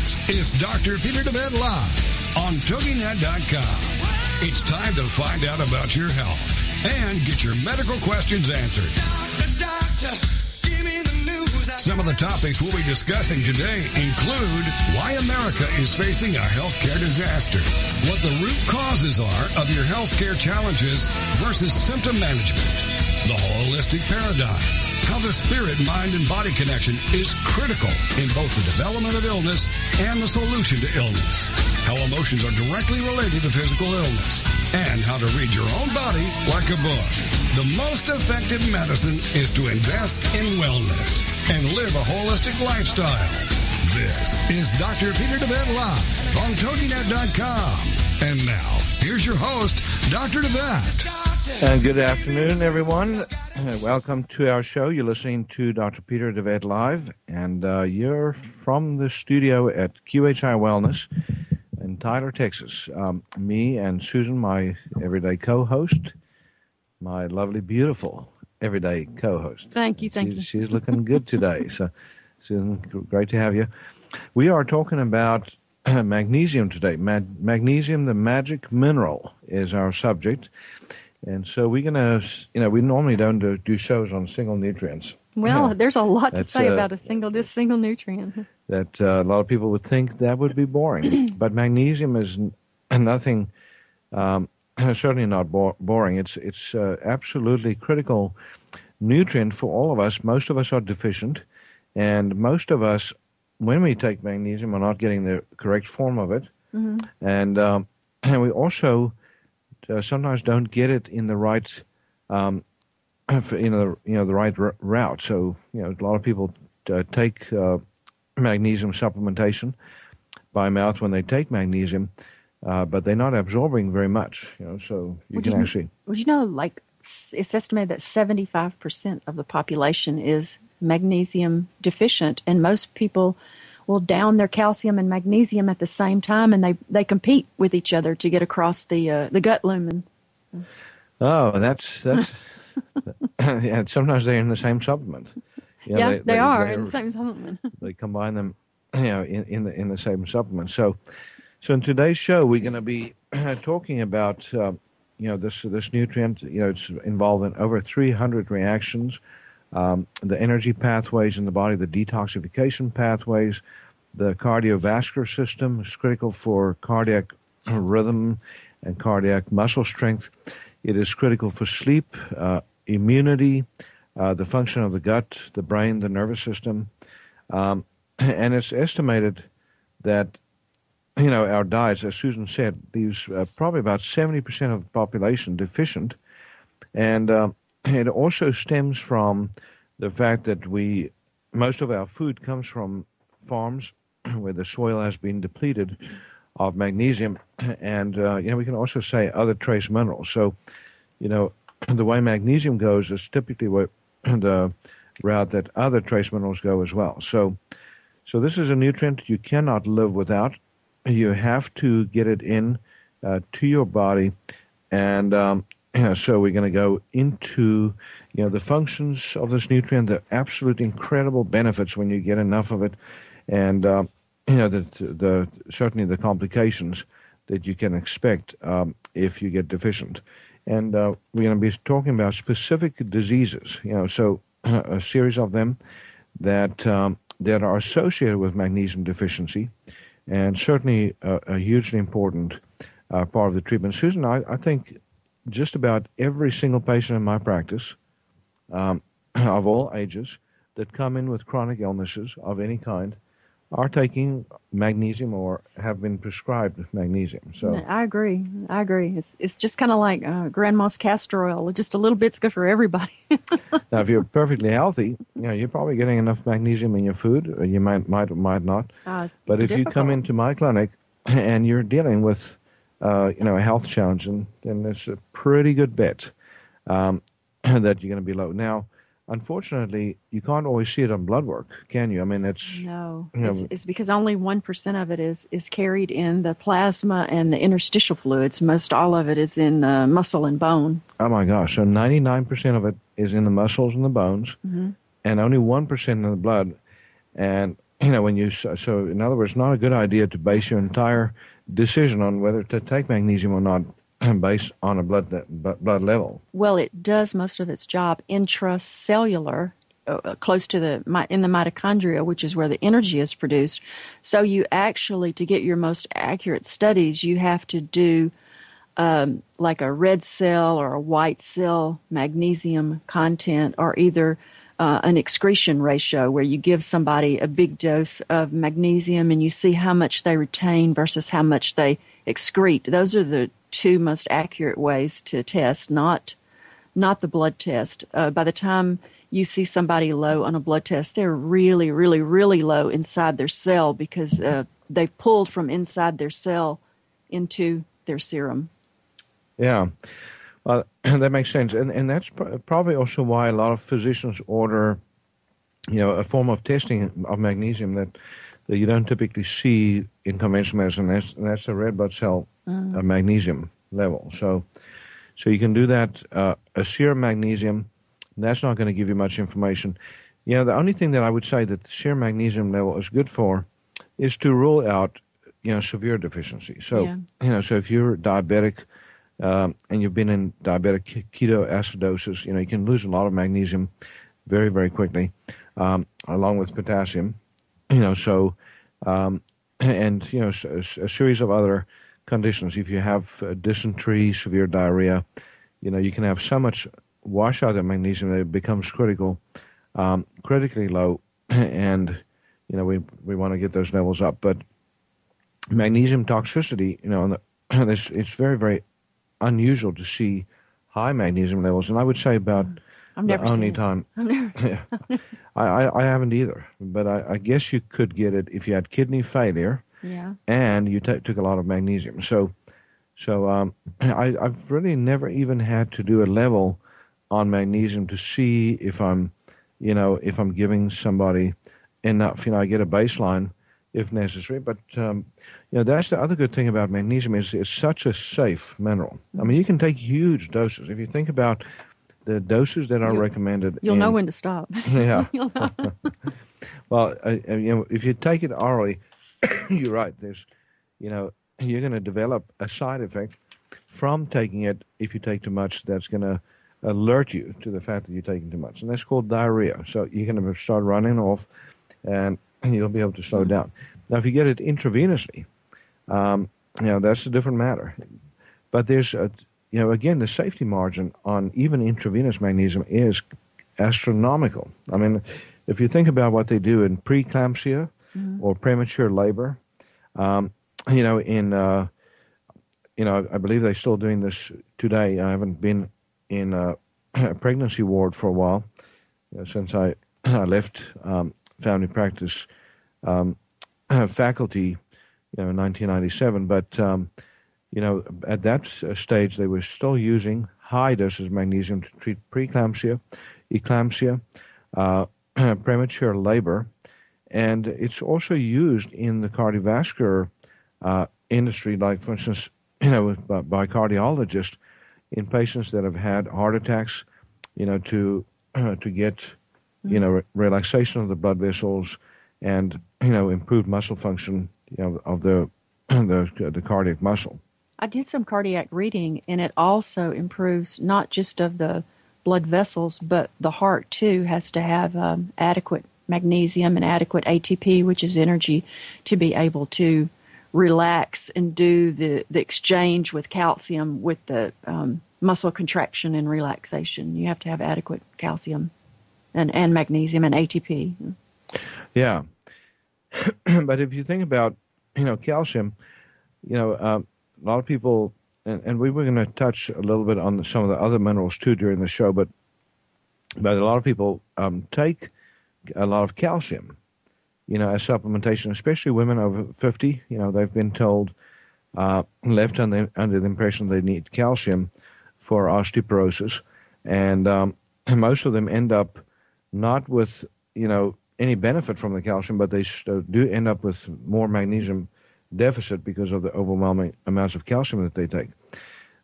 This is Dr. Peter DeVette Live on TogiNet.com. It's time to find out about your health and get your medical questions answered. Doctor, doctor. Some of the topics we'll be discussing today include why America is facing a healthcare disaster, what the root causes are of your healthcare challenges versus symptom management, the holistic paradigm, how the spirit, mind, and body connection is critical in both the development of illness and the solution to illness, how emotions are directly related to physical illness, and how to read your own body like a book. The most effective medicine is to invest in wellness and live a holistic lifestyle. This is Dr. Peter DeVette Live on TogiNet.com. And now, here's your host, Dr. DeVette. And good afternoon, everyone. Welcome to our show. You're listening to Dr. Peter DeVette Live, and uh, you're from the studio at QHI Wellness in Tyler, Texas. Um, me and Susan, my everyday co host, my lovely, beautiful everyday co-host. Thank you, thank she's, you. She's looking good today. So, Susan, great to have you. We are talking about magnesium today. Mag- magnesium, the magic mineral, is our subject. And so we're going to, you know, we normally don't do, do shows on single nutrients. Well, there's a lot to say uh, about a single, this single nutrient. That uh, a lot of people would think that would be boring. but magnesium is n- nothing um, certainly not bo- boring. It's it's uh, absolutely critical nutrient for all of us. Most of us are deficient, and most of us, when we take magnesium, are not getting the correct form of it, Mm-hmm. and um, and we also uh, sometimes don't get it in the right. Um, you know, you know the right r- route. So you know, a lot of people uh, take uh, magnesium supplementation by mouth when they take magnesium, uh, but they're not absorbing very much. You know, so you Would can you- actually. Would you know, like, it's estimated that 75% of the population is magnesium deficient, and most people will down their calcium and magnesium at the same time, and they, they compete with each other to get across the uh, the gut lumen. Oh, that's that's. yeah, sometimes they're in the same supplement. You know, yeah, they, are in the same supplement. they combine them, you know, in, in the in the same supplement. So, so in today's show, we're going to be talking about, uh, you know, this this nutrient. You know, it's involved in over 300 reactions, um, the energy pathways in the body, the detoxification pathways, the cardiovascular system is critical for cardiac rhythm and cardiac muscle strength. It is critical for sleep, uh, immunity, uh, the function of the gut, the brain, the nervous system. Um, and it's estimated that, you know, our diets, as Susan said, leaves uh, probably about 70% of the population deficient. And uh, it also stems from the fact that we, most of our food comes from farms where the soil has been depleted of magnesium, and uh, you know we can also say other trace minerals. So, you know, the way magnesium goes is typically the route that other trace minerals go as well. So, so this is a nutrient you cannot live without. You have to get it in uh, to your body, and um, so we're going to go into you know the functions of this nutrient, the absolute incredible benefits when you get enough of it, and uh, you know the, the certainly the complications that you can expect um, if you get deficient. And uh, we're going to be talking about specific diseases, you know, so a series of them that um, that are associated with magnesium deficiency, and certainly a, a hugely important uh, part of the treatment. Susan, I, I think just about every single patient in my practice, um, of all ages, that come in with chronic illnesses of any kind, are taking magnesium or have been prescribed magnesium. So I agree. I agree. It's it's just kind of like uh, grandma's castor oil. Just a little bit's good for everybody. now, if you're perfectly healthy, you know you're probably getting enough magnesium in your food. Or you might might might not. Uh, but if difficult. you come into my clinic and you're dealing with uh, you know a health challenge, then, then it's a pretty good bet um, that you're going to be low. Now unfortunately, you can't always see it on blood work, can you? I mean, it's no, you know, it's, it's, because only one percent of it is is carried in the plasma and the interstitial fluids. Most all of it is in uh, muscle and bone. Oh my gosh! So ninety nine percent of it is in the muscles and the bones, mm-hmm. and only one percent in the blood. And you know, when you so, so in other words, not a good idea to base your entire decision on whether to take magnesium or not based on a blood blood level. Well, it does most of its job intracellular, uh, uh, close to the in the mitochondria, which is where the energy is produced. So you actually, to get your most accurate studies, you have to do um, like a red cell or a white cell magnesium content, or either uh, an excretion ratio where you give somebody a big dose of magnesium and you see how much they retain versus how much they excrete. Those are the two most accurate ways to test, not not the blood test. Uh, by the time you see somebody low on a blood test, they're really, really, really low inside their cell because uh, they've pulled from inside their cell into their serum. Yeah, well, that makes sense, and and that's pr- probably also why a lot of physicians order, you know, a form of testing of magnesium that that you don't typically see in conventional medicine. That's that's the red blood cell mm. magnesium level. So, so you can do that. Uh, a serum magnesium, that's not going to give you much information. You know, the only thing that I would say that the serum magnesium level is good for is to rule out, you know, severe deficiency. So, yeah. you know, so if you're diabetic um, and you've been in diabetic ketoacidosis, you know, you can lose a lot of magnesium very, very quickly, um, along with potassium. You know, so um, and you know, a, a series of other conditions. If you have uh, dysentery, severe diarrhea, you know, you can have so much washout of magnesium that it becomes critical, um, critically low, and you know, we we want to get those levels up. But magnesium toxicity, you know, the, it's, it's very very unusual to see high magnesium levels, and I would say about I've the never only time. Never. I, I, I haven't either, but I, I guess you could get it if you had kidney failure yeah. And you t- took a lot of magnesium. So, so um, I, I've really never even had to do a level on magnesium to see if I'm, you know, if I'm giving somebody enough. You know, I get a baseline if necessary. But um, you know, that's the other good thing about magnesium is it's such a safe mineral. I mean, you can take huge doses. If you think about the doses that are you'll, recommended, you'll in, know when to stop. Yeah. well, uh, you know, if you take it orally, you're right. There's, you know, you're going to develop a side effect from taking it. If you take too much, that's going to alert you to the fact that you're taking too much, and that's called diarrhea. So you're going to start running off, and you'll be able to slow down. Now, if you get it intravenously, um, you know that's a different matter. But there's, a, you know, again, the safety margin on even intravenous magnesium is astronomical. I mean, if you think about what they do in preeclampsia, mm-hmm. or premature labor. Um, you know, in uh, you know, I believe they're still doing this today. I haven't been in a, pregnancy ward for a while you know, since I I left um, family practice um, faculty, you know, in 1997. But um, you know, at that stage, they were still using high doses of magnesium to treat preeclampsia, eclampsia, uh, premature labor, and it's also used in the cardiovascular uh, industry, like, for instance, you know, by, by, cardiologists in patients that have had heart attacks, you know, to uh, to get, you know, re- relaxation of the blood vessels and you know improved muscle function, you know, of the the, the cardiac muscle. I did some cardiac reading, and it also improves not just of the blood vessels, but the heart too has to have um, adequate magnesium and adequate ATP, which is energy, to be able to relax and do the, the exchange with calcium with the um, muscle contraction and relaxation. You have to have adequate calcium and, and magnesium and ATP. Yeah. but if you think about, you know, calcium, you know, um, a lot of people, and, and we were going to touch a little bit on some of the other minerals too during the show, but but a lot of people um, take a lot of calcium, you know, as supplementation, especially women over 50. You know, they've been told, uh, left under, under the impression they need calcium for osteoporosis. And, um, most of them end up not with, you know, any benefit from the calcium, but they do end up with more magnesium deficit because of the overwhelming amounts of calcium that they take.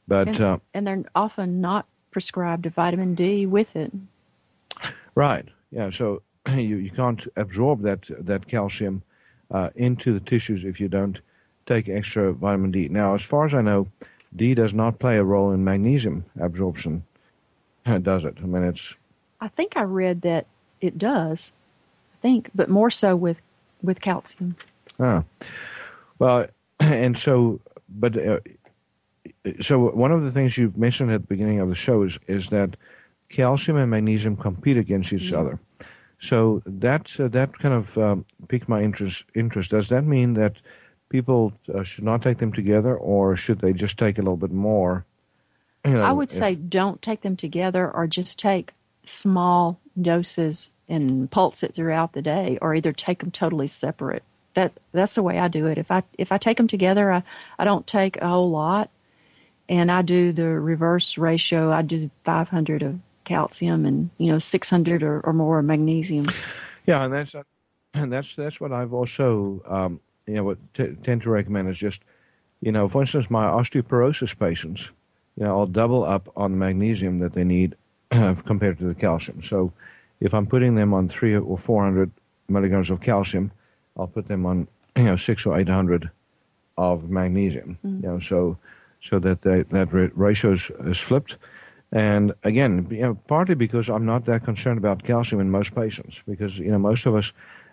But and, uh, and they're often not prescribed a vitamin D with it. Right. Yeah. So you, you can't absorb that that calcium uh, into the tissues if you don't take extra vitamin D. Now, as far as I know, D does not play a role in magnesium absorption, does it? I mean, it's. I think I read that it does. I think, but more so with with calcium. Ah, well, and so, but uh, so one of the things you mentioned at the beginning of the show is is that calcium and magnesium compete against each mm-hmm. other. So that uh, that kind of um, piqued my interest. Interest. Does that mean that people uh, should not take them together, or should they just take a little bit more? You know, I would if, say don't take them together, or just take small doses and pulse it throughout the day, or either take them totally separate. That that's the way I do it. If I if I take them together, I I don't take a whole lot, and I do the reverse ratio. I do 500 of calcium and you know 600 or, or more magnesium. Yeah, and that's and that's that's what I've also um, you know what t- tend to recommend is just you know for instance my osteoporosis patients you know I'll double up on the magnesium that they need compared to the calcium. So if I'm putting them on three or four hundred milligrams of calcium, I'll put them on you know six or eight hundred of magnesium. Mm-hmm. You know so so that they, that ratio is, is flipped and again, you know, partly because I'm not that concerned about calcium in most patients, because you know most of us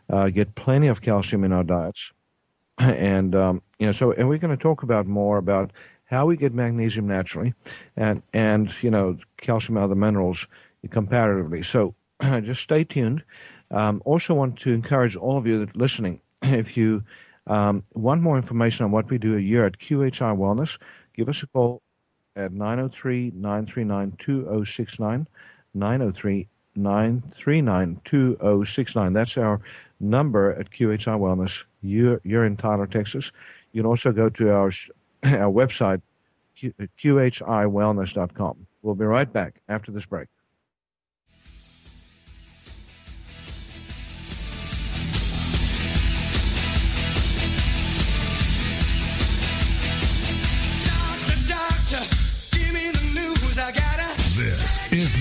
uh, get plenty of calcium in our diets, and um, you know so and we're going to talk about more about how we get magnesium naturally, and and you know calcium and other minerals comparatively. So just stay tuned. Um, also, want to encourage all of you that listening, if you um, want more information on what we do a year at QHI Wellness, give us a call at 903 939 2069. 903 939 2069. That's our number at QHI Wellness. You're, you're in Tyler, Texas. You can also go to our, our website, qhiwellness.com. We'll be right back after this break.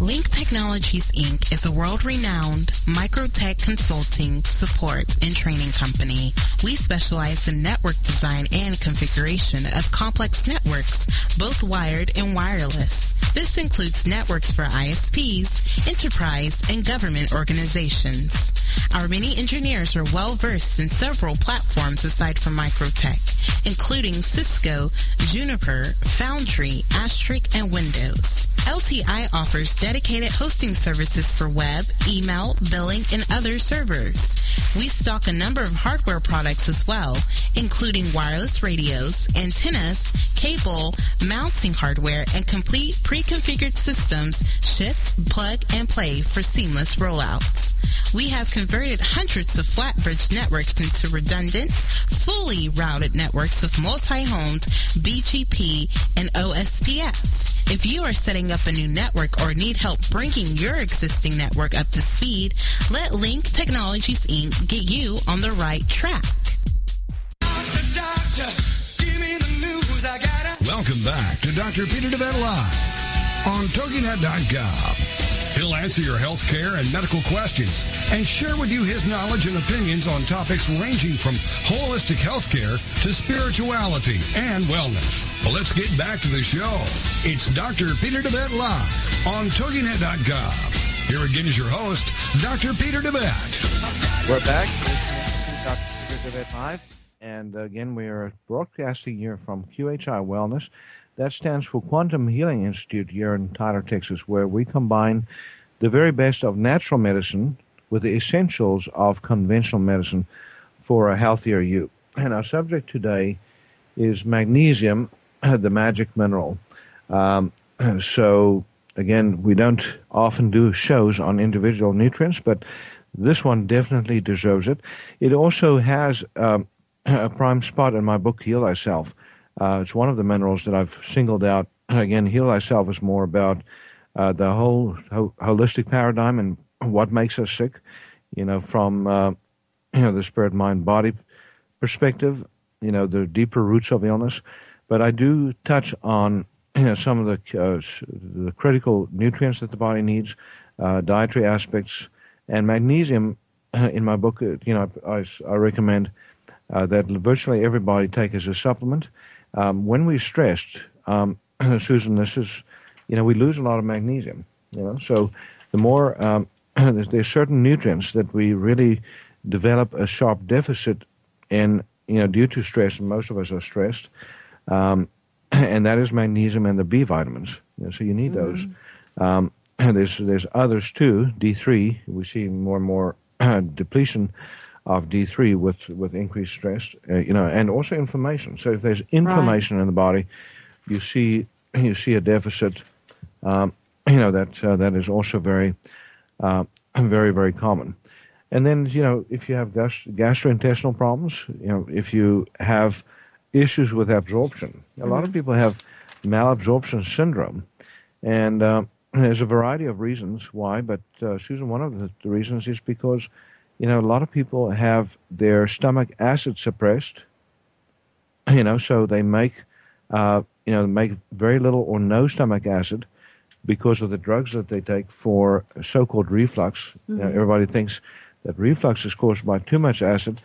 Link Technologies Inc. is a world-renowned MikroTik consulting, support, and training company. We specialize in network design and configuration of complex networks, both wired and wireless. This includes networks for ISPs, enterprise, and government organizations. Our many engineers are well versed in several platforms aside from MikroTik, including Cisco, Juniper, Foundry, Asterisk, and Windows. LTI offers dedicated hosting services for web, email, billing, and other servers. We stock a number of hardware products as well, including wireless radios, antennas, cable, mounting hardware, and complete pre-configured systems shipped, plug, and play for seamless rollouts. We have converted hundreds of flatbridge networks into redundant, fully routed networks with multi-homed BGP and OSPF. If you are setting up a new network or need help bringing your existing network up to speed, let Link Technologies Inc. get you on the right track. Doctor, doctor, Welcome back to Dr. Peter DeVette Live on TogiNet.com. He'll answer your health care and medical questions and share with you his knowledge and opinions on topics ranging from holistic health care to spirituality and wellness. Well, let's get back to the show. It's Dr. Peter DeVette Live on TogiNet.com. Here again is your host, Dr. Peter DeVette. We're back. Dr. DeVette Live. And again, we are broadcasting here from QHI Wellness. That stands for Quantum Healing Institute here in Tyler, Texas, where we combine the very best of natural medicine with the essentials of conventional medicine for a healthier you. And our subject today is magnesium, the magic mineral. Um, so, again, we don't often do shows on individual nutrients, but this one definitely deserves it. It also has um, a prime spot in my book, Heal Thyself. Uh, it's one of the minerals that I've singled out. Again, Heal Thyself is more about uh, the whole ho- holistic paradigm and what makes us sick. You know, from uh, you know the spirit, mind, body perspective. You know, the deeper roots of illness. But I do touch on you know some of the uh, the critical nutrients that the body needs, uh, dietary aspects, and magnesium. Uh, in my book, you know, I, I recommend that virtually everybody take as a supplement. Um, when we're stressed, um, Susan, this is, you know, we lose a lot of magnesium. You know, so the more um, there's certain nutrients that we really develop a sharp deficit in, you know, due to stress, and most of us are stressed, um, and that is magnesium and the B vitamins. You know, so you need mm-hmm. those. Um, there's there's others too. D3, we see more and more depletion of D3 with, with increased stress, uh, you know, and also inflammation. So if there's inflammation right. in the body, you see you see a deficit. Um, you know that uh, that is also very uh, very very common. And then you know if you have gast- gastrointestinal problems, you know if you have issues with absorption, a lot of mm-hmm. people have malabsorption syndrome, and uh, there's a variety of reasons why. But uh, Susan, one of the, the reasons is because you know, a lot of people have their stomach acid suppressed, you know, so they make, uh, you know, make very little or no stomach acid because of the drugs that they take for so-called reflux. Mm-hmm. You know, mm-hmm. everybody thinks that reflux is caused by too much acid,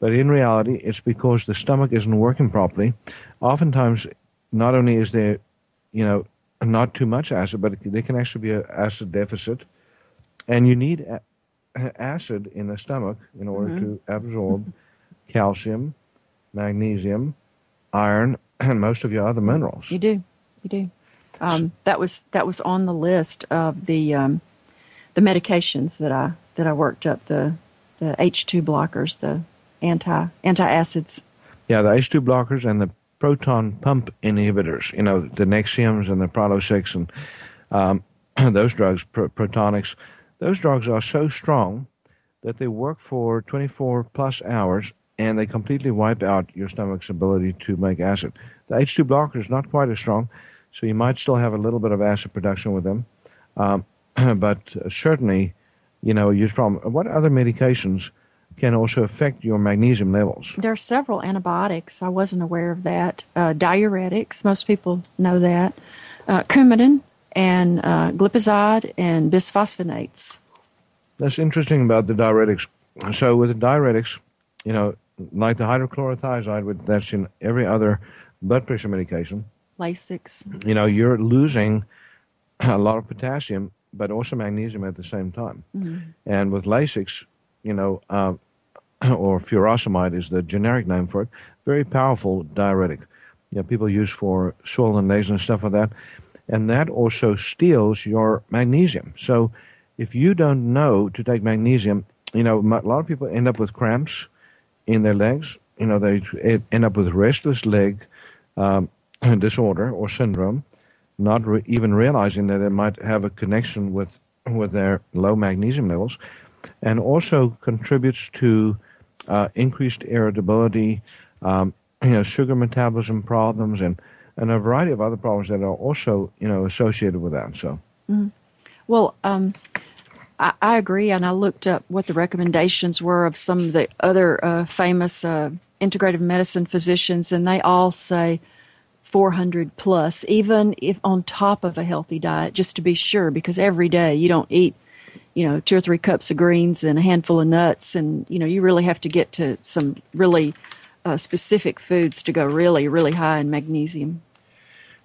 but in reality, it's because the stomach isn't working properly. Oftentimes, not only is there, you know, not too much acid, but there can actually be an acid deficit, and you need acid in the stomach in order mm-hmm. to absorb calcium, magnesium, iron, and most of your other minerals. You do, you do. Um, that was that was on the list of the um, the medications that I that I worked up the the H two blockers, the anti antacids. Yeah, the H two blockers and the proton pump inhibitors. You know, the Nexiums and the Prilosec and um, those drugs, pr- Protonix those drugs are so strong that they work for 24 plus hours and they completely wipe out your stomach's ability to make acid. The H2 blocker is not quite as strong, so you might still have a little bit of acid production with them. Um, but certainly, you know, huge problem. What other medications can also affect your magnesium levels? There are several antibiotics. I wasn't aware of that. Uh, diuretics, most people know that. Uh, Coumadin, and uh, glipizide and bisphosphonates. That's interesting about the diuretics. So with the diuretics, you know, like the hydrochlorothiazide, that's in every other blood pressure medication. Lasix. You know, you're losing a lot of potassium, but also magnesium at the same time. Mm-hmm. And with Lasix, you know, uh, or furosemide is the generic name for it, very powerful diuretic. You know, people use for swollen legs and stuff like that and that also steals your magnesium. So if you don't know to take magnesium, you know, a lot of people end up with cramps in their legs. You know, they end up with restless leg um, disorder or syndrome, not re- even realizing that it might have a connection with with their low magnesium levels, and also contributes to uh, increased irritability, um, you know, sugar metabolism problems, and and a variety of other problems that are also, you know, associated with that. So, mm-hmm. well, um, I, I, agree, and I looked up what the recommendations were of some of the other uh, famous uh, integrative medicine physicians, and they all say 400 plus, even if on top of a healthy diet, just to be sure, because every day you don't eat you know two or three cups of greens and a handful of nuts and you know you really have to get to some really uh, specific foods to go really, really high in magnesium.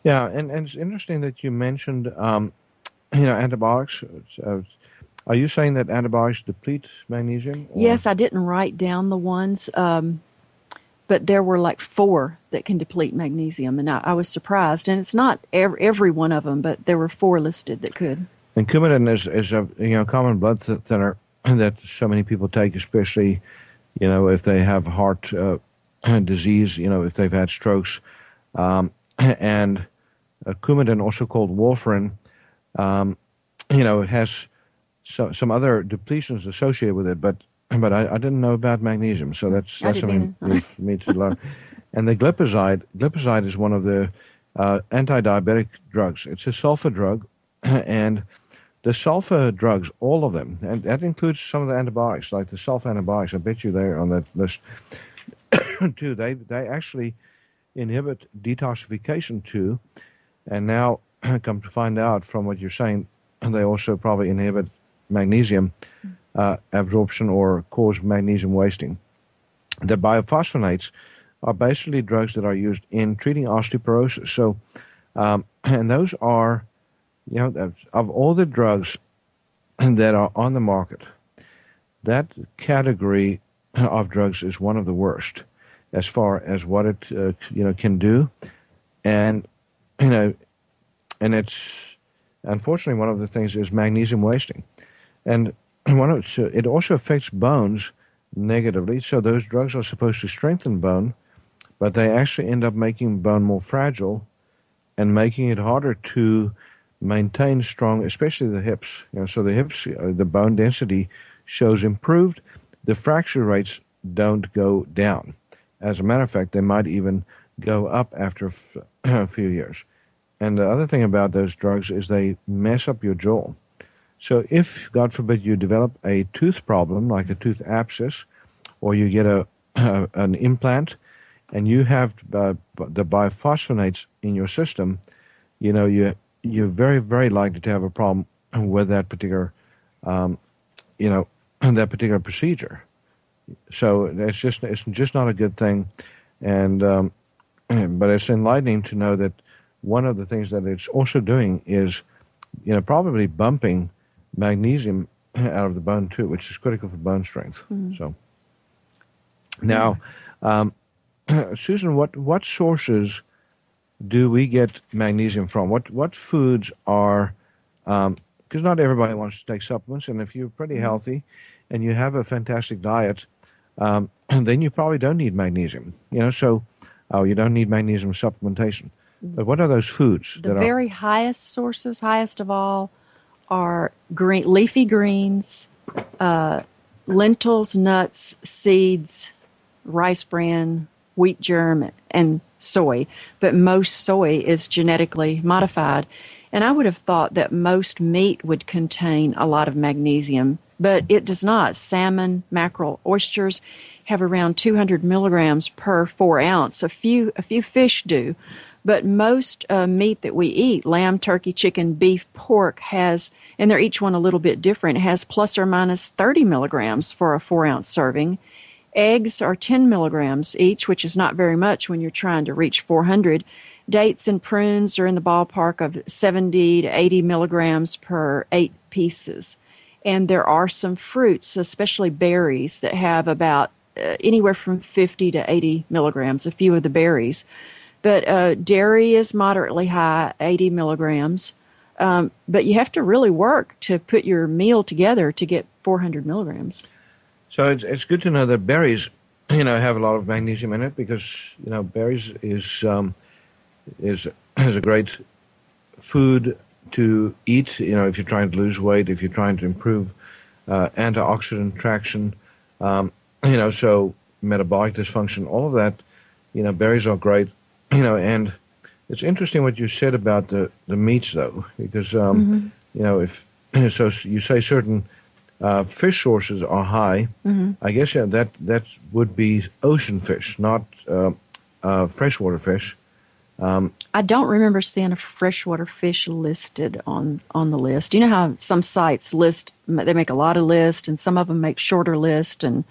Yeah, and, and it's interesting that you mentioned, um, you know, antibiotics. Uh, Are you saying that antibiotics deplete magnesium? or- Yes, I didn't write down the ones, um, but there were like four that can deplete magnesium, and I, I was surprised. And it's not every, every one of them, but there were four listed that could. And Coumadin is, is a you know common blood th- thinner that so many people take, especially you know if they have heart uh, disease, you know if they've had strokes, um, and uh, Coumadin, also called warfarin, um, you know it has so, some other depletions associated with it, but but I, I didn't know about magnesium, so that's that's something for me to learn. And the glipizide, glipizide is one of the uh, anti-diabetic drugs. It's a sulfur drug, and the sulfur drugs, all of them, and that includes some of the antibiotics, like the sulfur antibiotics. I bet you they're on that list too. They they actually inhibit detoxification too, and now come to find out from what you're saying, they also probably inhibit magnesium uh, absorption or cause magnesium wasting. The biophosphonates are basically drugs that are used in treating osteoporosis. So, um, and those are, you know, of all the drugs that are on the market, that category of drugs is one of the worst as far as what it, uh, you know, can do, and you know, and it's unfortunately one of the things is magnesium wasting, and one of it, it also affects bones negatively. So those drugs are supposed to strengthen bone, but they actually end up making bone more fragile and making it harder to maintain strong, especially the hips. You know, so the hips, uh, the bone density shows improved. The fracture rates don't go down. As a matter of fact, they might even go up after a few years. And the other thing about those drugs is they mess up your jaw. So if, God forbid, you develop a tooth problem, like a tooth abscess, or you get a, an implant, and you have uh, the biphosphonates in your system, you know, you you're very very likely to have a problem with that particular, um, you know, that particular procedure. So it's just it's just not a good thing, and um, but it's enlightening to know that one of the things that it's also doing is, you know, probably bumping magnesium out of the bone too, which is critical for bone strength. Mm-hmm. So now, um, Susan, what what sources do we get magnesium from? What what foods are because um, not everybody wants to take supplements, and if you're pretty mm-hmm. healthy and you have a fantastic diet, um, then you probably don't need magnesium. You know, so oh, you don't need magnesium supplementation. But what are those foods? The very are, highest sources, highest of all, are green, leafy greens, uh, lentils, nuts, seeds, rice bran, wheat germ, and soy. But most soy is genetically modified. And I would have thought that most meat would contain a lot of magnesium, but it does not. Salmon, mackerel, oysters have around 200 milligrams per four ounce. A few, a few fish do. But most uh, meat that we eat, lamb, turkey, chicken, beef, pork, has, and they're each one a little bit different, has plus or minus 30 milligrams for a four ounce serving. Eggs are 10 milligrams each, which is not very much when you're trying to reach 400. Dates and prunes are in the ballpark of 70 to 80 milligrams per eight pieces. And there are some fruits, especially berries, that have about uh, anywhere from 50 to 80 milligrams, a few of the berries. But uh, dairy is moderately high, 80 milligrams. Um, but you have to really work to put your meal together to get 400 milligrams. So it's, it's good to know that berries, you know, have a lot of magnesium in it because you know berries is um, is is a great food to eat. You know, if you're trying to lose weight, if you're trying to improve uh, antioxidant traction, um, you know, so metabolic dysfunction, all of that. You know, berries are great. You know, and it's interesting what you said about the the meats though, because um, mm-hmm. you know if so you say certain uh, fish sources are high. Mm-hmm. I guess yeah, that that would be ocean fish, not uh, uh, freshwater fish. Um, I don't remember seeing a freshwater fish listed on on the list. You know how some sites list they make a lot of lists, and some of them make shorter lists, and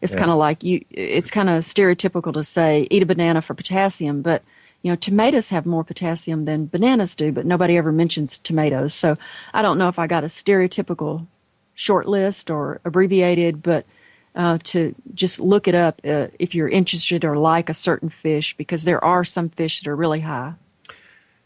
it's yeah. kind of like you. It's kind of stereotypical to say eat a banana for potassium, but you know tomatoes have more potassium than bananas do, but nobody ever mentions tomatoes. So I don't know if I got a stereotypical short list or abbreviated, but uh, to just look it up uh, if you're interested or like a certain fish, because there are some fish that are really high.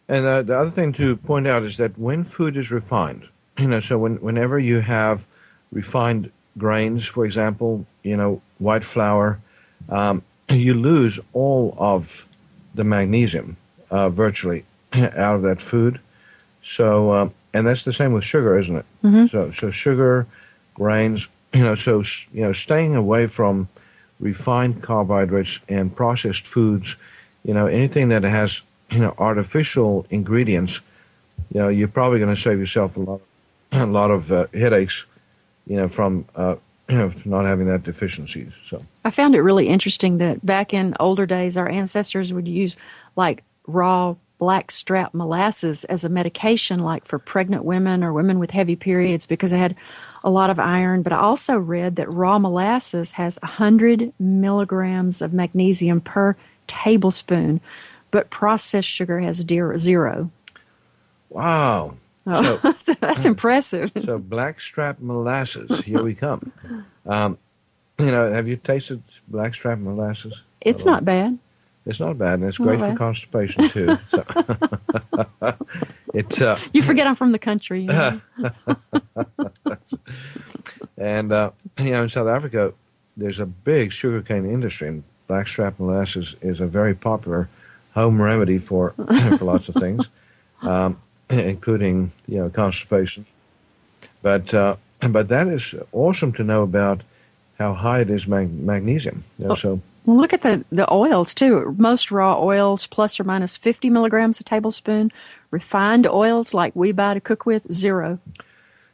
And uh, the other thing to point out is that when food is refined, you know, so when, whenever you have refined grains, for example, you know, white flour, um, you lose all of the magnesium uh, virtually out of that food. So, uh, and that's the same with sugar, isn't it? Mm-hmm. So, so sugar, grains, you know, so you know, staying away from refined carbohydrates and processed foods, you know, anything that has you know artificial ingredients, you know, you're probably going to save yourself a lot, of, a lot of uh, headaches, you know, from uh, you know not having that deficiency. So I found it really interesting that back in older days, our ancestors would use like raw blackstrap molasses as a medication, like for pregnant women or women with heavy periods, because it had a lot of iron. But I also read that raw molasses has 100 milligrams of magnesium per tablespoon, but processed sugar has zero. Wow. Oh, so, that's, that's impressive. So blackstrap molasses, here we come. Um, you know, have you tasted blackstrap molasses? It's not bad. It's not bad, and it's great for constipation too. So it's uh, you forget I'm from the country. You know? and uh, you know, in South Africa, there's a big sugarcane industry, and blackstrap molasses is a very popular home remedy for for lots of things, um, including you know constipation. But uh, but that is awesome to know about how high it is mag- magnesium. You know, oh. So well, look at the, the oils too. Most raw oils, plus or minus 50 milligrams a tablespoon. Refined oils, like we buy to cook with, zero.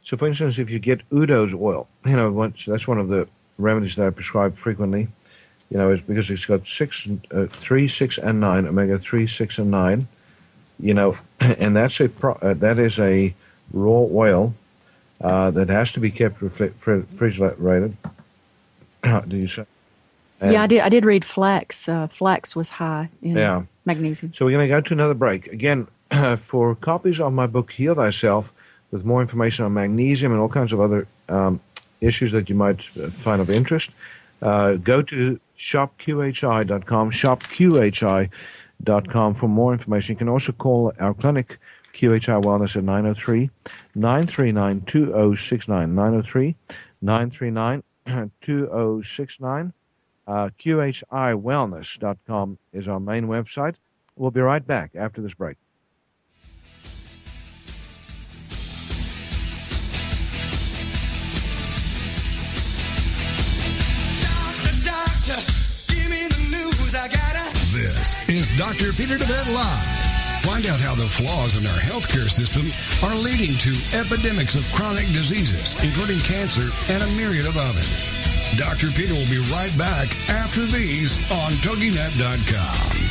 So, for instance, if you get Udo's oil, you know, that's one of the remedies that I prescribe frequently. You know, is because it's got six, uh, three, six, and nine omega three, six, and nine. You know, and that's a pro, uh, that is a raw oil uh, that has to be kept refrigerated. Do you say? And yeah, I did. I did read flax. Uh, flax was high in yeah. magnesium. So we're going to go to another break again. for copies of my book Heal Thyself, with more information on magnesium and all kinds of other um, issues that you might uh, find of interest, uh, go to shopqhi.com. Shopqhi.com for more information. You can also call our clinic. QHI Wellness at 903 939 2069. 903 939 2069. Uh, QHIWellness.com is our main website. We'll be right back after this break. This is Dr. Peter DeVette Live. Find out how the flaws in our healthcare system are leading to epidemics of chronic diseases, including cancer and a myriad of others. Dr. Peter will be right back after these on TogiNet.com.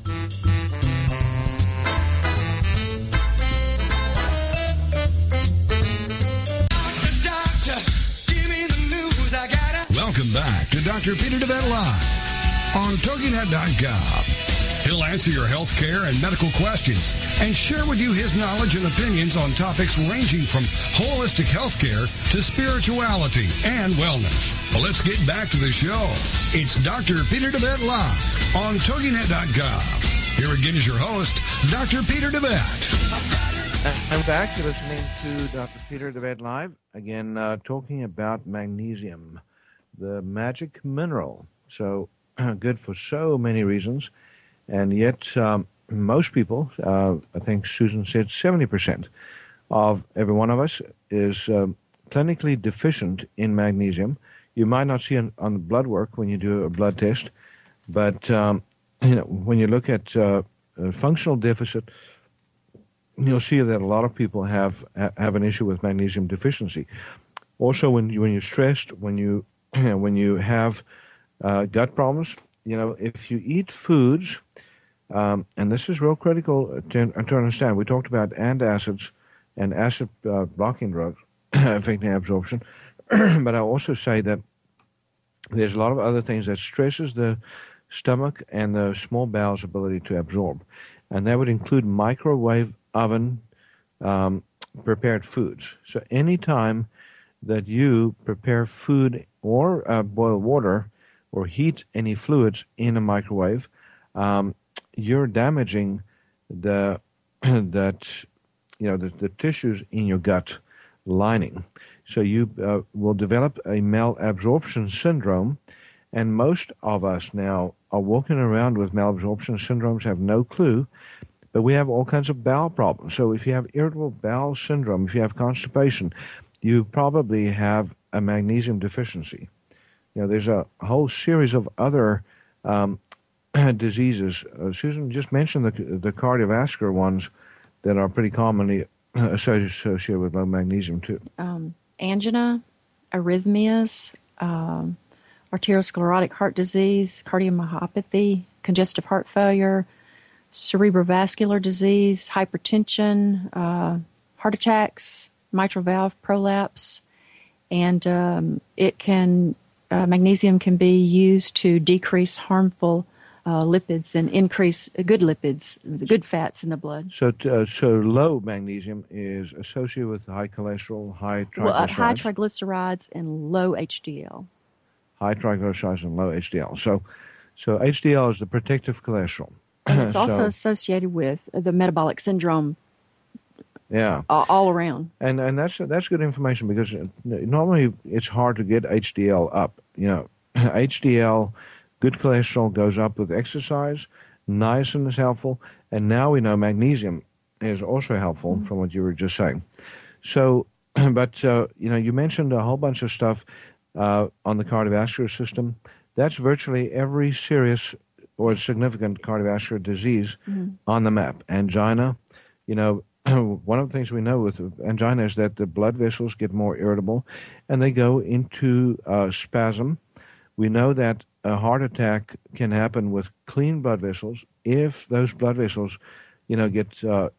to Dr. Peter DeVette Live on TogiNet.com. He'll answer your health care and medical questions and share with you his knowledge and opinions on topics ranging from holistic health care to spirituality and wellness. Well, let's get back to the show. It's Dr. Peter DeVette Live on TogiNet.com. Here again is your host, Dr. Peter DeVette. I'm back. You're listening to Dr. Peter DeVette Live. Again, uh, talking about magnesium, the magic mineral. So good for so many reasons. And yet, um, most people, uh, I think Susan said 70% of every one of us is um, clinically deficient in magnesium. You might not see it on blood work when you do a blood test, but um, you know when you look at uh, functional deficit, you'll see that a lot of people have have an issue with magnesium deficiency. Also, when you, when you're stressed, when you when you have uh, gut problems, you know, if you eat foods, um, and this is real critical to, to, understand. We talked about antacids and acid uh, blocking drugs affecting absorption, but I also say that there's a lot of other things that stresses the stomach and the small bowel's ability to absorb, and that would include microwave oven um, prepared foods. So anytime that you prepare food or uh, boil water or heat any fluid in a microwave, um, you're damaging the that you know the, the tissues in your gut lining. So you uh, will develop a malabsorption syndrome, and most of us now are walking around with malabsorption syndromes, have no clue, but we have all kinds of bowel problems. So if you have irritable bowel syndrome, if you have constipation, you probably have a magnesium deficiency. You know, there's a whole series of other um, diseases. Uh, Susan just mentioned the, the cardiovascular ones that are pretty commonly associated with low magnesium too. Um, angina, arrhythmias, um, arteriosclerotic heart disease, cardiomyopathy, congestive heart failure, cerebrovascular disease, hypertension, uh, heart attacks, mitral valve prolapse, and um, it can uh, magnesium can be used to decrease harmful uh, lipids and increase good lipids, good fats in the blood. So, uh, so low magnesium is associated with high cholesterol, high triglycerides. Well, uh, high triglycerides and low HDL. High triglycerides and low HDL. So, so HDL is the protective cholesterol. And it's also so, associated with the metabolic syndrome. Yeah, all around. And and that's that's good information because normally it's hard to get HDL up. You know, HDL, good cholesterol goes up with exercise. Niacin is helpful, and now we know magnesium is also helpful mm-hmm. from what you were just saying. So, but uh, you know, you mentioned a whole bunch of stuff uh, on the cardiovascular system. That's virtually every serious or significant cardiovascular disease mm-hmm. on the map. Angina, you know, one of the things we know with angina is that the blood vessels get more irritable and they go into uh, spasm. We know that a heart attack can happen with clean blood vessels if those blood vessels, you know, get uh,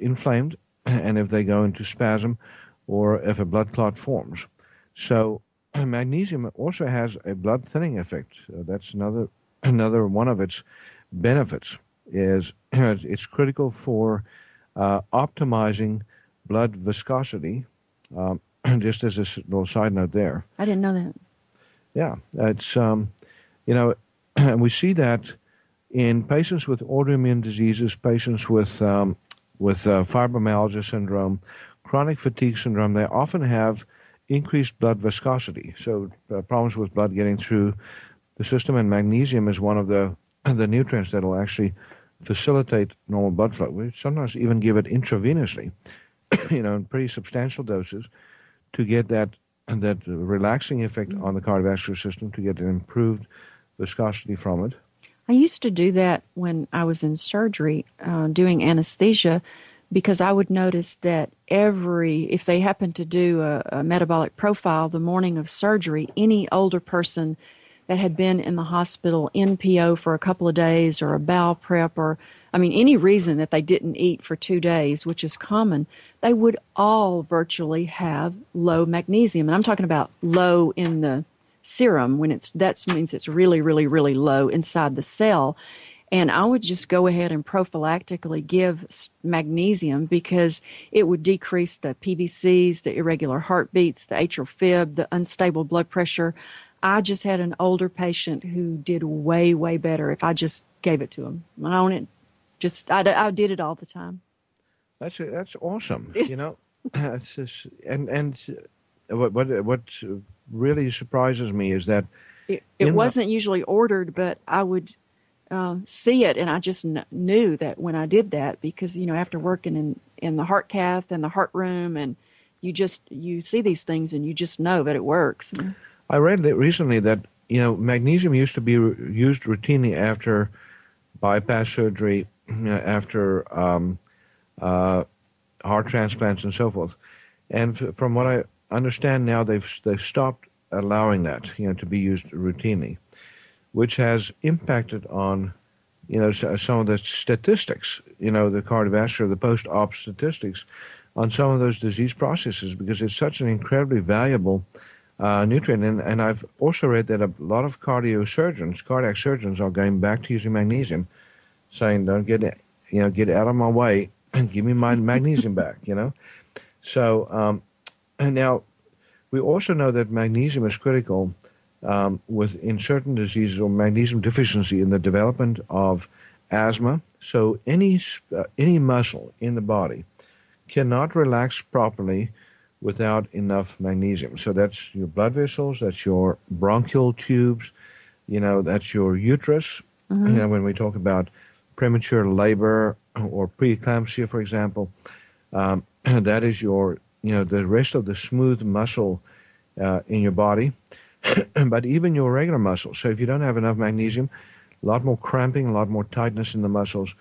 inflamed and if they go into spasm or if a blood clot forms. So magnesium also has a blood thinning effect. Uh, that's another another one of its benefits is it's critical for uh, optimizing blood viscosity. Um, just as a little side note there. I didn't know that. Yeah, it's um, you know, and we see that in patients with autoimmune diseases, patients with um, with uh, fibromyalgia syndrome, chronic fatigue syndrome. They often have increased blood viscosity, so uh, problems with blood getting through the system, and magnesium is one of the the nutrients that will actually facilitate normal blood flow. We sometimes even give it intravenously, you know, in pretty substantial doses, to get that that relaxing effect on the cardiovascular system, to get an improved viscosity from it. I used to do that when I was in surgery uh, doing anesthesia because I would notice that every, if they happened to do a, a, metabolic profile the morning of surgery, any older person that had been in the hospital NPO for a couple of days or a bowel prep or, I mean, any reason that they didn't eat for two days, which is common, they would all virtually have low magnesium. And I'm talking about low in the serum when it's, that means it's really, really, really low inside the cell. And I would just go ahead and prophylactically give magnesium because it would decrease the PVCs, the irregular heartbeats, the atrial fib, the unstable blood pressure. I just had an older patient who did way, way better if I just gave it to him. I own it. Just I, I did it all the time. That's that's awesome. you know, just, and and what what what really surprises me is that it, it wasn't the, usually ordered, but I would uh, see it, and I just kn- knew that when I did that, because you know, after working in in the heart cath and the heart room, and you just you see these things, and you just know that it works. I read recently that you know magnesium used to be used routinely after bypass surgery, after um, uh, heart transplants, and so forth. And from what I understand now, they've they've stopped allowing that you know to be used routinely which has impacted on, you know, some of the statistics, you know, the cardiovascular, the post-op statistics on some of those disease processes because it's such an incredibly valuable uh, nutrient. And, and I've also read that a lot of cardio surgeons, cardiac surgeons, are going back to using magnesium, saying, "Don't get, you know, get out of my way and give me my magnesium back." You know, so um, and now we also know that magnesium is critical um, with in certain diseases or magnesium deficiency in the development of asthma. So any uh, any muscle in the body cannot relax properly without enough magnesium. So that's your blood vessels, that's your bronchial tubes, you know, that's your uterus. Mm-hmm. You know, when we talk about premature labor or preeclampsia, for example, um, that is your, you know, the rest of the smooth muscle uh, in your body. but even your regular muscles. So if you don't have enough magnesium, a lot more cramping, a lot more tightness in the muscles.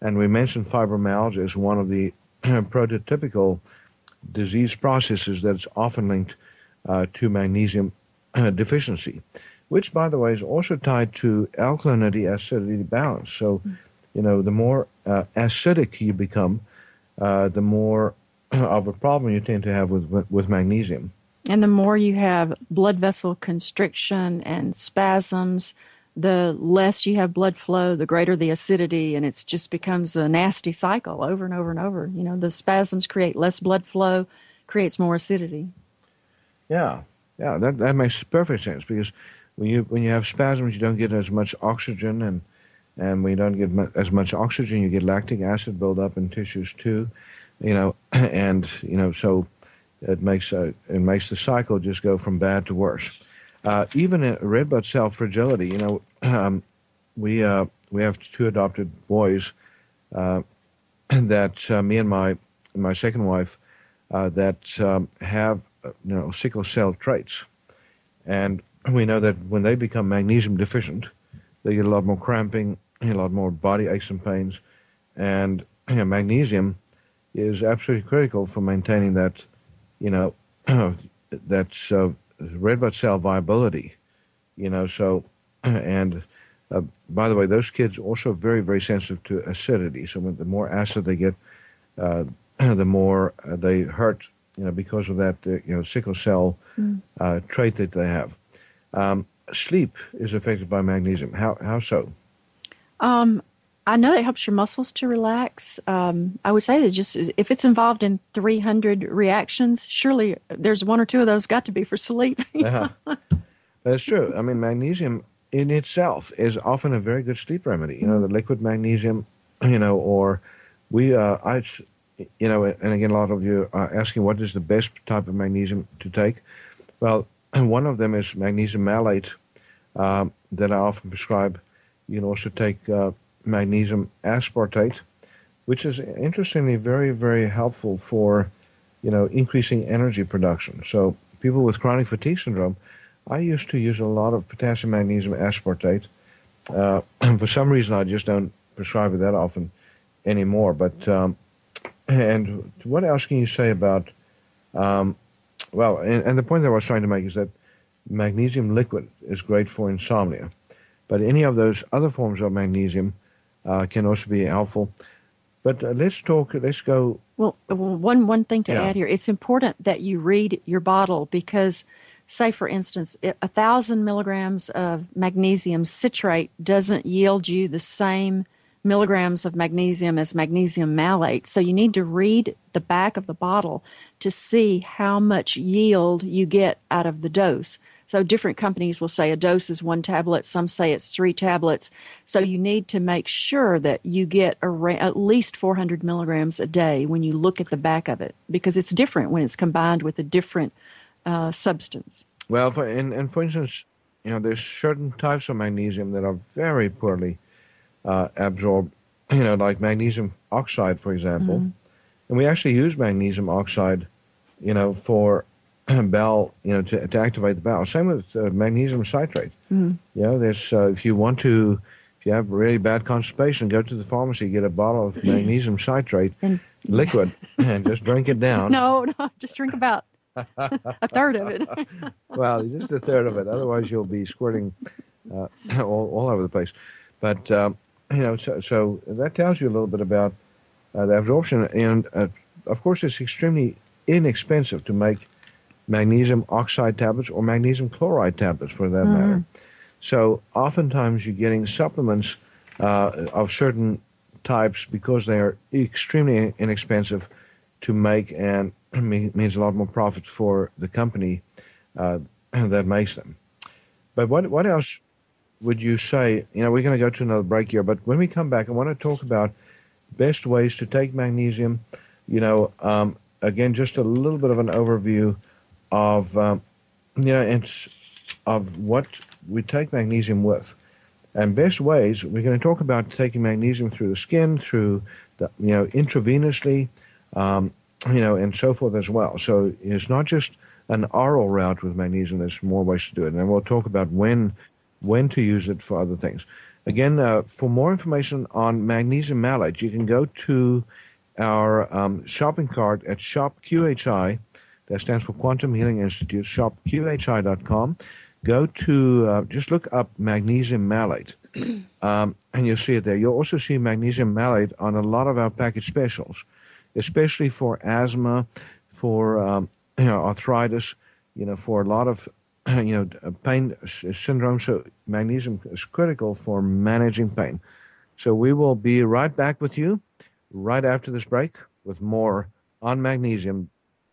And we mentioned fibromyalgia as one of the prototypical disease processes that's often linked uh, to magnesium uh, deficiency, which, by the way, is also tied to alkalinity acidity balance. So, you know, the more uh, acidic you become, uh, the more of a problem you tend to have with with magnesium. And the more you have blood vessel constriction and spasms, the less you have blood flow, the greater the acidity, and it just becomes a nasty cycle over and over and over. You know, the spasms create less blood flow, creates more acidity. Yeah, yeah, that that makes perfect sense because when you when you have spasms, you don't get as much oxygen, and and when you don't get mu- as much oxygen, you get lactic acid buildup in tissues too. You know, and you know so it makes a, it makes the cycle just go from bad to worse. Uh, even red blood cell fragility, you know, um, we uh, we have two adopted boys uh, that uh, me and my my second wife uh, that um, have uh, you know sickle cell traits, and we know that when they become magnesium deficient, they get a lot more cramping, a lot more body aches and pains, and you know, magnesium is absolutely critical for maintaining that you know, that's uh, red blood cell viability, you know, so, and uh, by the way, those kids also very, very sensitive to acidity. So when the more acid they get, uh, the more uh, they hurt, you know, because of that, uh, you know, sickle cell mm. trait that they have. Um, sleep is affected by magnesium. How, how so? Um, I know it helps your muscles to relax. Um, I would say that just if it's involved in 300 reactions, surely there's one or two of those got to be for sleep. yeah. That's true. I mean, magnesium in itself is often a very good sleep remedy. You know, the liquid magnesium, you know, or we, uh, I, you know, and again, a lot of you are asking what is the best type of magnesium to take. Well, one of them is magnesium malate um, that I often prescribe. You can also take uh, magnesium aspartate, which is interestingly very, very helpful for, you know, increasing energy production. So people with chronic fatigue syndrome I used to use a lot of potassium magnesium aspartate. Uh, for some reason, I just don't prescribe it that often anymore. But um, and what else can you say about? Um, well, and, and, the point that I was trying to make is that magnesium liquid is great for insomnia, but any of those other forms of magnesium can also be helpful. But uh, let's talk. Let's go. Well, one one thing to yeah. add here: it's important that you read your bottle because, say, for instance, a thousand milligrams of magnesium citrate doesn't yield you the same milligrams of magnesium as magnesium malate. So you need to read the back of the bottle to see how much yield you get out of the dose. So different companies will say a dose is one tablet, some say it's three tablets. So you need to make sure that you get at least 400 milligrams a day when you look at the back of it because it's different when it's combined with a different uh, substance. Well, for, and, and for instance, you know, there's certain types of magnesium that are very poorly uh, absorbed, you know, like magnesium oxide, for example. Mm-hmm. And we actually use magnesium oxide, you know, for bowel, you know, to, to activate the bowel. Same with uh, magnesium citrate. Mm-hmm. You know, there's uh, if you want to, if you have really bad constipation, go to the pharmacy, get a bottle of magnesium citrate and, liquid, and just drink it down. No, no, just drink about a third of it. well, just a third of it. Otherwise, you'll be squirting uh, all, all over the place. But um, you know, so, so, that tells you a little bit about uh, the absorption, and uh, of course, it's extremely inexpensive to make magnesium oxide tablets or magnesium chloride tablets for that mm. matter. So oftentimes you're getting supplements uh, of certain types because they are extremely inexpensive to make and means a lot more profit for the company uh, that makes them. But what what else would you say? You know, we're going to go to another break here, but when we come back, I want to talk about best ways to take magnesium. You know, um, again, just a little bit of an overview of um, you know, of what we take magnesium with. And best ways, we're going to talk about taking magnesium through the skin, through the, you know, intravenously, um, you know, and so forth as well. So it's not just an oral route with magnesium. There's more ways to do it, and we'll talk about when when to use it for other things. Again, uh, for more information on magnesium malate, you can go to our um, shopping cart at ShopQHI that stands for Quantum Healing Institute, Shop QHI.com. Go to, uh, just look up magnesium malate, um, and you'll see it there. You'll also see magnesium malate on a lot of our package specials, especially for asthma, for um, you know, arthritis, you know, for a lot of you know, pain syndrome. So magnesium is critical for managing pain. So we will be right back with you right after this break with more on magnesium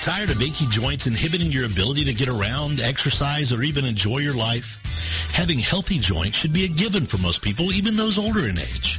Tired of achy joints inhibiting your ability to get around, exercise, or even enjoy your life? Having healthy joints should be a given for most people, even those older in age.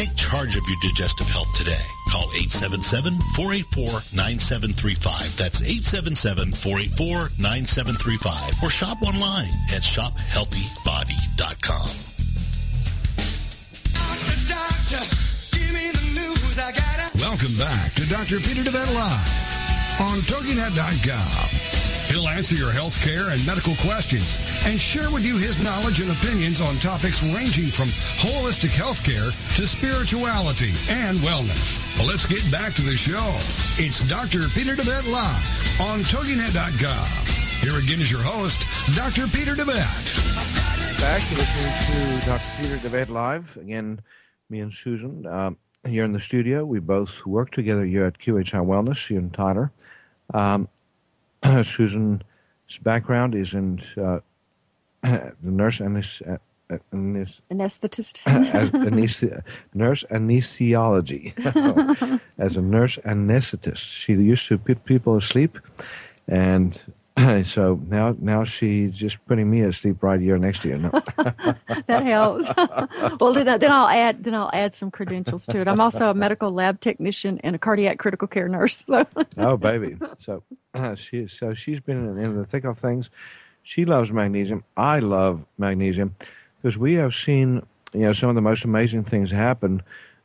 Take charge of your digestive health today. Call 877-484-9735. That's 877-484-9735. Or shop online at shophealthybody.com. Welcome back to Dr. Peter DeVette Live on TogiNet.com. He'll answer your health care and medical questions and share with you his knowledge and opinions on topics ranging from holistic health care to spirituality and wellness. Well, let's get back to the show. It's Dr. Peter DeVette Live on TogiNet.com. Here again is your host, Dr. Peter DeVette. Back, listening to Dr. Peter DeVette Live. Again, me and Susan um, here in the studio. We both work together here at QHI Wellness you and Tyler. Um, Susan's background is in uh, the nurse anes- uh, anes- Anesthetist. anesthe- nurse anesthesiology as a nurse anesthetist. She used to put people asleep, and so now now she's just putting me asleep right here next to you. No. that helps. well, then, then I'll add then I'll add some credentials to it. I'm also a medical lab technician and a cardiac critical care nurse. So. oh, baby. So uh, she so she's been in, in the thick of things. She loves magnesium. I love magnesium because we have seen you know some of the most amazing things happen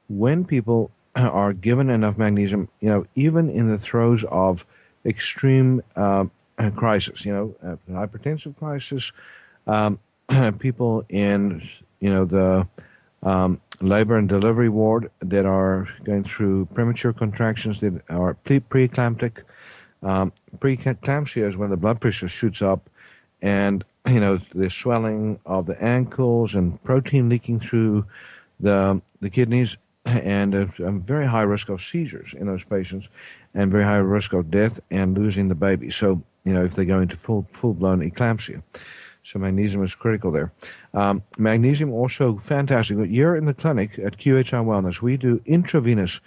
when people are given enough magnesium. You know, even in the throes of extreme uh, crisis. You know, uh, hypertensive crisis. Um, people in you know the um, labor and delivery ward that are going through premature contractions that are pre- preeclamptic. Um, preeclampsia is when the blood pressure shoots up, and you know the swelling of the ankles and protein leaking through the the kidneys, and a, a very high risk of seizures in those patients, and very high risk of death and losing the baby. So you know if they go into full full blown eclampsia. So magnesium is critical there. Um, magnesium also fantastic. You're in the clinic at QHI Wellness. We do intravenous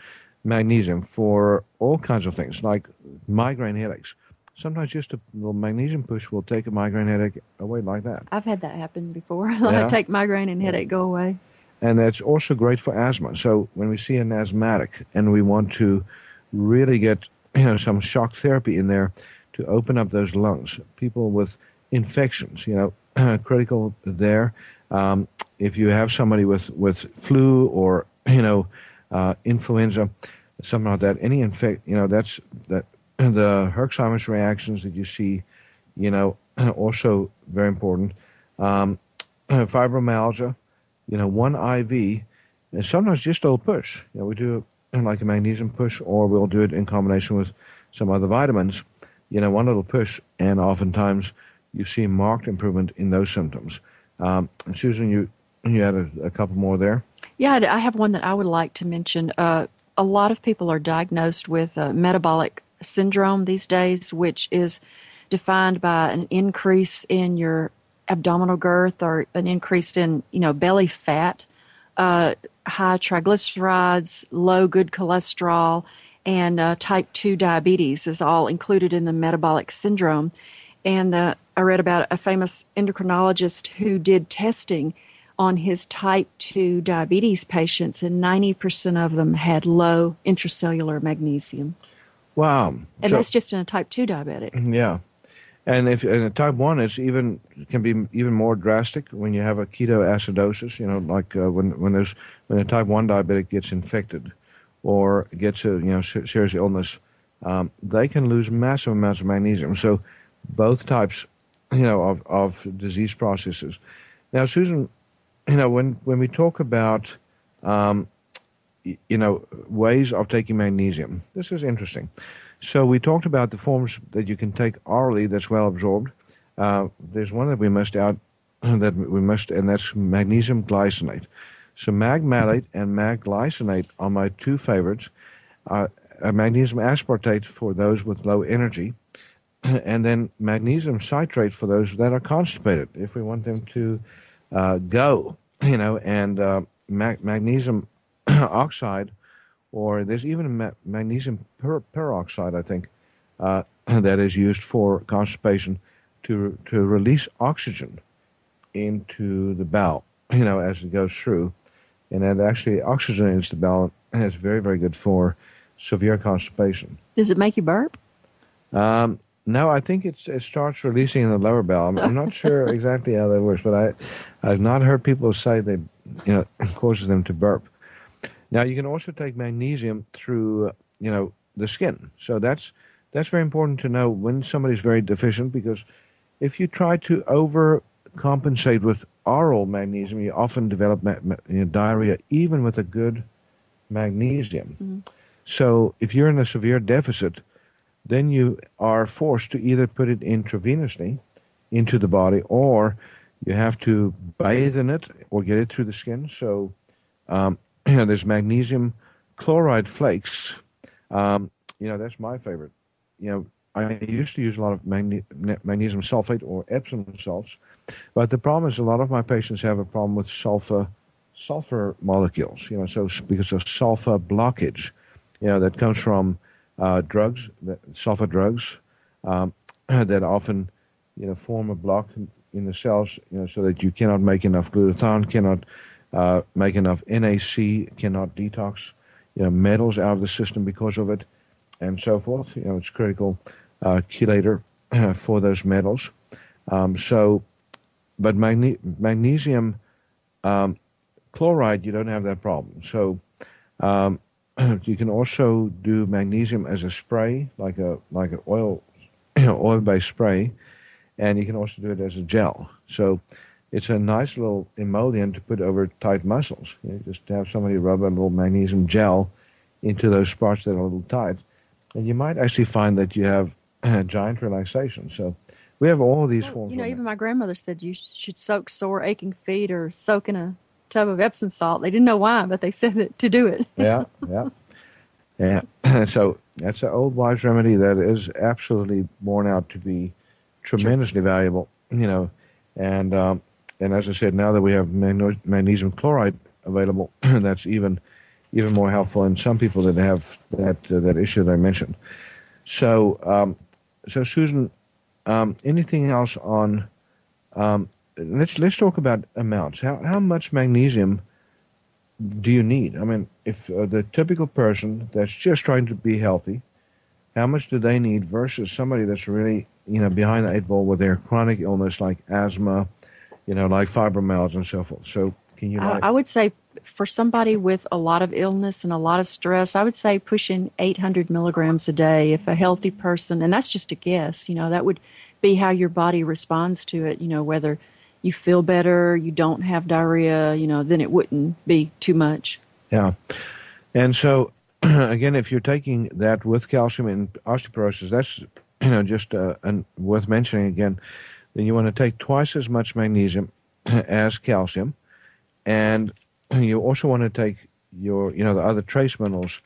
magnesium for all kinds of things like migraine headaches. Sometimes just a little magnesium push will take a migraine headache away like that. I've had that happen before. Yeah. I take migraine and headache go away. And that's also great for asthma. So when we see an asthmatic and we want to really get you know some shock therapy in there to open up those lungs, people with infections, you know, critical there. Um, if you have somebody with, with flu or you know uh, influenza, something like that, any infect, you know, that's that the Herxheimer's reactions that you see, you know, also very important. Um, fibromyalgia, you know, one IV, and sometimes just a little push. You know, we do like a magnesium push, or we'll do it in combination with some other vitamins. You know, one little push, and oftentimes you see marked improvement in those symptoms. Um, and Susan, you you had a, a, couple more there. Yeah, I have one that I would like to mention. Uh, a lot of people are diagnosed with uh, metabolic syndrome these days, which is defined by an increase in your abdominal girth or an increase in you know belly fat, uh, high triglycerides, low good cholesterol, and uh, type two diabetes is all included in the metabolic syndrome. And uh, I read about a famous endocrinologist who did testing on his type 2 diabetes patients, and 90% of them had low intracellular magnesium. Wow. And so, that's just in a type 2 diabetic. Yeah. And if in a type 1, it's even can be even more drastic when you have a ketoacidosis, you know, like uh, when, when, there's, when a type 1 diabetic gets infected or gets a you know, serious illness, um, they can lose massive amounts of magnesium. So both types you know, of, of disease processes. Now, Susan, you know, when, when we talk about, um, you know, ways of taking magnesium, this is interesting. So we talked about the forms that you can take orally that's well absorbed. Uh, there's one that we must out, that we must, and that's magnesium glycinate. So magmalate and magglycinate are my two favorites. Uh, magnesium aspartate for those with low energy, and then magnesium citrate for those that are constipated. If we want them to uh, go, you know, and uh, mag- magnesium oxide, or there's even ma- magnesium per- peroxide, I think, uh, that is used for constipation to to release oxygen into the bowel, you know, as it goes through, and that actually oxygenates the bowel, and it's very very good for severe constipation. Does it make you burp? Um, no, I think it's, it starts releasing in the lower bowel. I'm, I'm not sure exactly how that works, but I, I've not heard people say they, you know, causes them to burp. Now you can also take magnesium through, you know, the skin. So that's that's very important to know when somebody's very deficient because if you try to overcompensate with oral magnesium, you often develop ma- ma- you know, diarrhea even with a good magnesium. Mm-hmm. So if you're in a severe deficit, then you are forced to either put it intravenously into the body or you have to bathe in it or get it through the skin. So um, you know, there's magnesium chloride flakes. Um, you know, that's my favorite. You know, I used to use a lot of magne- magnesium sulfate or Epsom salts, but the problem is a lot of my patients have a problem with sulfur sulfur molecules. You know, so because of sulfur blockage you know, that comes from uh, drugs, sulfur drugs, um, that often, you know, form a block in the cells, you know, so that you cannot make enough glutathione, cannot uh, make enough NAC, cannot detox, you know, metals out of the system because of it, and so forth. You know, it's critical uh, chelator for those metals. Um, so, but magne- magnesium um, chloride, you don't have that problem. So, um, you can also do magnesium as a spray, like a like an oil oil based spray, and you can also do it as a gel. So it's a nice little emollient to put over tight muscles. You know, just have somebody rub a little magnesium gel into those spots that are a little tight, and you might actually find that you have giant relaxation. So we have all these well, forms. You know, even my grandmother said you should soak sore, aching feet or soak in a tub of Epsom salt. They didn't know why, but they said it to do it. yeah, yeah, yeah. so that's an old wise remedy that is absolutely borne out to be tremendously valuable. You know, and um, and as I said, now that we have magnesium chloride available, that's even even more helpful in some people that have that uh, that issue that I mentioned. So, um, so Susan, um, anything else on um, let's let's talk about amounts. How how much magnesium do you need? I mean, if uh, the typical person that's just trying to be healthy, how much do they need versus somebody that's really you know behind the eight ball with their chronic illness like asthma, you know, like fibromyalgia and so forth. So can you? I, I would say for somebody with a lot of illness and a lot of stress, I would say pushing 800 milligrams a day. If a healthy person, and that's just a guess, you know, that would be how your body responds to it. You know, whether you feel better, you don't have diarrhea, you know, then it wouldn't be too much. Yeah. And so, again, if you're taking that with calcium and osteoporosis, that's, you know, just uh, an, worth mentioning again. Then you want to take twice as much magnesium as calcium. And you also want to take your, you know, the other trace minerals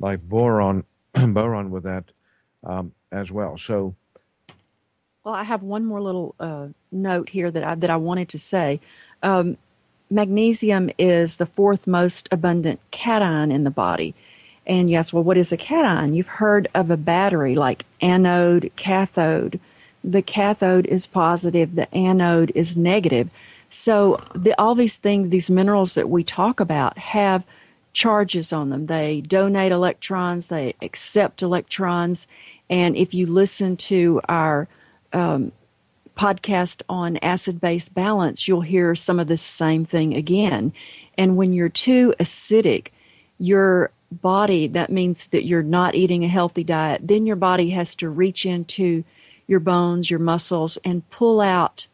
like boron, boron with that um, as well. So, well, I have one more little uh, note here that I, that I wanted to say. Um, magnesium is the fourth most abundant cation in the body. And yes, well, what is a cation? You've heard of a battery like anode, cathode. The cathode is positive, the anode is negative. So the, all these things, these minerals that we talk about, have charges on them. They donate electrons, they accept electrons. And if you listen to our um, podcast on acid base balance, you'll hear some of the same thing again. And when you're too acidic, your body, that means that you're not eating a healthy diet, then your body has to reach into your bones, your muscles, and pull out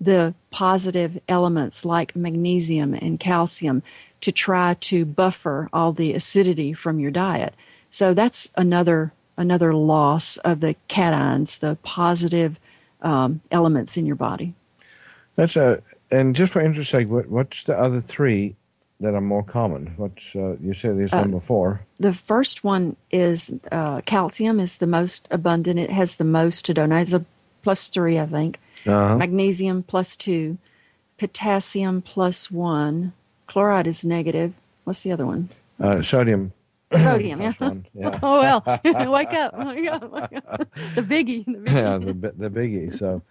the positive elements like magnesium and calcium to try to buffer all the acidity from your diet. So that's another another loss of the cations, the positive um, elements in your body. That's a and just for interest sake, what, what's the other three that are more common? What uh, you said is Uh, number four. The first one is uh, calcium is the most abundant. It has the most to donate. It's a plus three, I think. Uh-huh. Magnesium plus two, potassium plus one, chloride is negative. What's the other one? Uh, sodium. Sodium, yeah. yeah. Oh well, wake up, wake up, wake. The biggie, the biggie. yeah, the the biggie. So,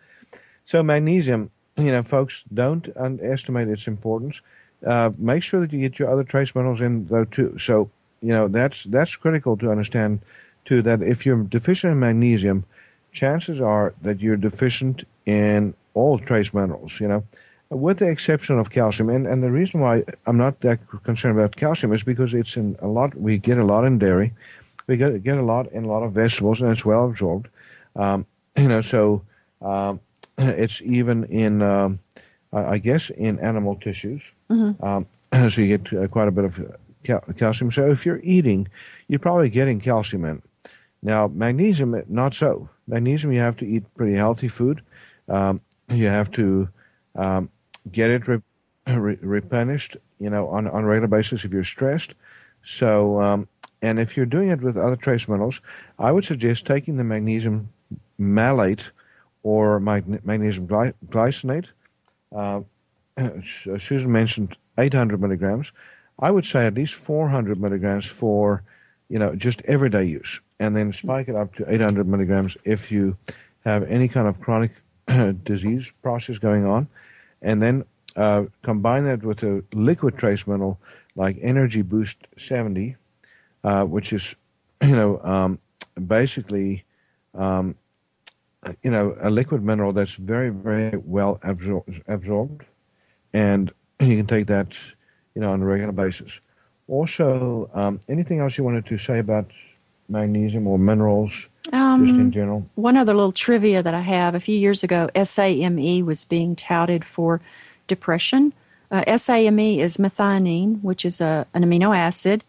so magnesium. You know, folks, don't underestimate its importance. Uh, make sure that you get your other trace minerals in though too. So, you know, that's that's critical to understand too. That if you're deficient in magnesium, chances are that you're deficient in all trace minerals. You know, with the exception of calcium. And and the reason why I'm not that concerned about calcium is because it's in a lot. We get a lot in dairy. We get get a lot in a lot of vegetables, and it's well absorbed. Um, you know, so um, it's even in, um, I guess, in animal tissues. Um, so you get uh, quite a bit of cal- calcium. So if you're eating, you're probably getting calcium in. Now, magnesium, not so. Magnesium, you have to eat pretty healthy food. Um, you have to um, get it re- re- replenished, you know, on on a regular basis if you're stressed. So, um, and if you're doing it with other trace minerals, I would suggest taking the magnesium malate or mag- magnesium gly- glycinate. Uh, Susan mentioned 800 milligrams. I would say at least 400 milligrams for, you know, just everyday use, and then spike it up to 800 milligrams if you have any kind of chronic disease process going on, and then uh, combine that with a liquid trace mineral like Energy Boost 70, uh, which is, you know, um, basically, um, you know, a liquid mineral that's very, very well absor- absorbed, and you can take that, you know, on a regular basis. Also, um, anything else you wanted to say about magnesium or minerals, just in Um, general? one other little trivia that I have. A few years ago, SAMe was being touted for depression. Uh, SAMe is methionine, which is a, an amino acid,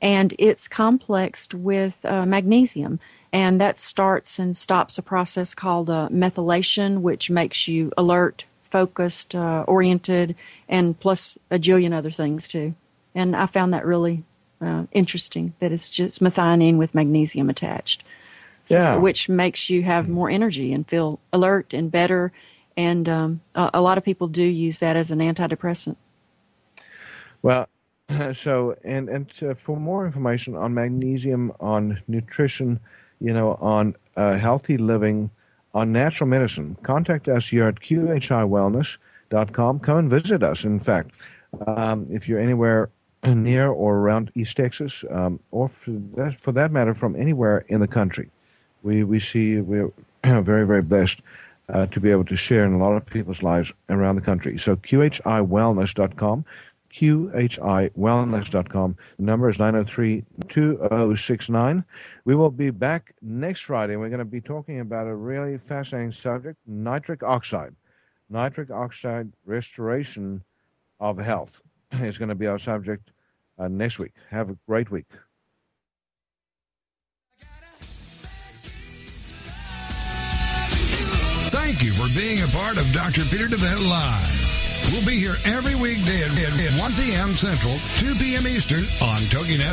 and it's complexed with uh, magnesium. And that starts and stops a process called uh, methylation, which makes you alert, focused, uh, oriented, and plus a jillion other things too. And I found that really uh, interesting that it's just methionine with magnesium attached. Yeah. which makes you have more energy and feel alert and better. And um, a, a lot of people do use that as an antidepressant. Well, so and and uh, for more information on magnesium, on nutrition, you know, on uh, healthy living, on natural medicine, contact us here at qhiwellness.com. Come and visit us. In fact, um, if you're anywhere near or around East Texas, um, or for that, for that matter, from anywhere in the country, we we see we're very very blessed uh, to be able to share in a lot of people's lives around the country. So qhiwellness.com, qhiwellness.com. The number is 903-2069. We will be back next Friday. We're going to be talking about a really fascinating subject, nitric oxide. Nitric oxide restoration of health is going to be our subject uh, next week. Have a great week. Thank you for being a part of Dr. Peter DeVette Live. We'll be here every weekday at at 1 p.m. Central, 2 p.m. Eastern on TogiNet.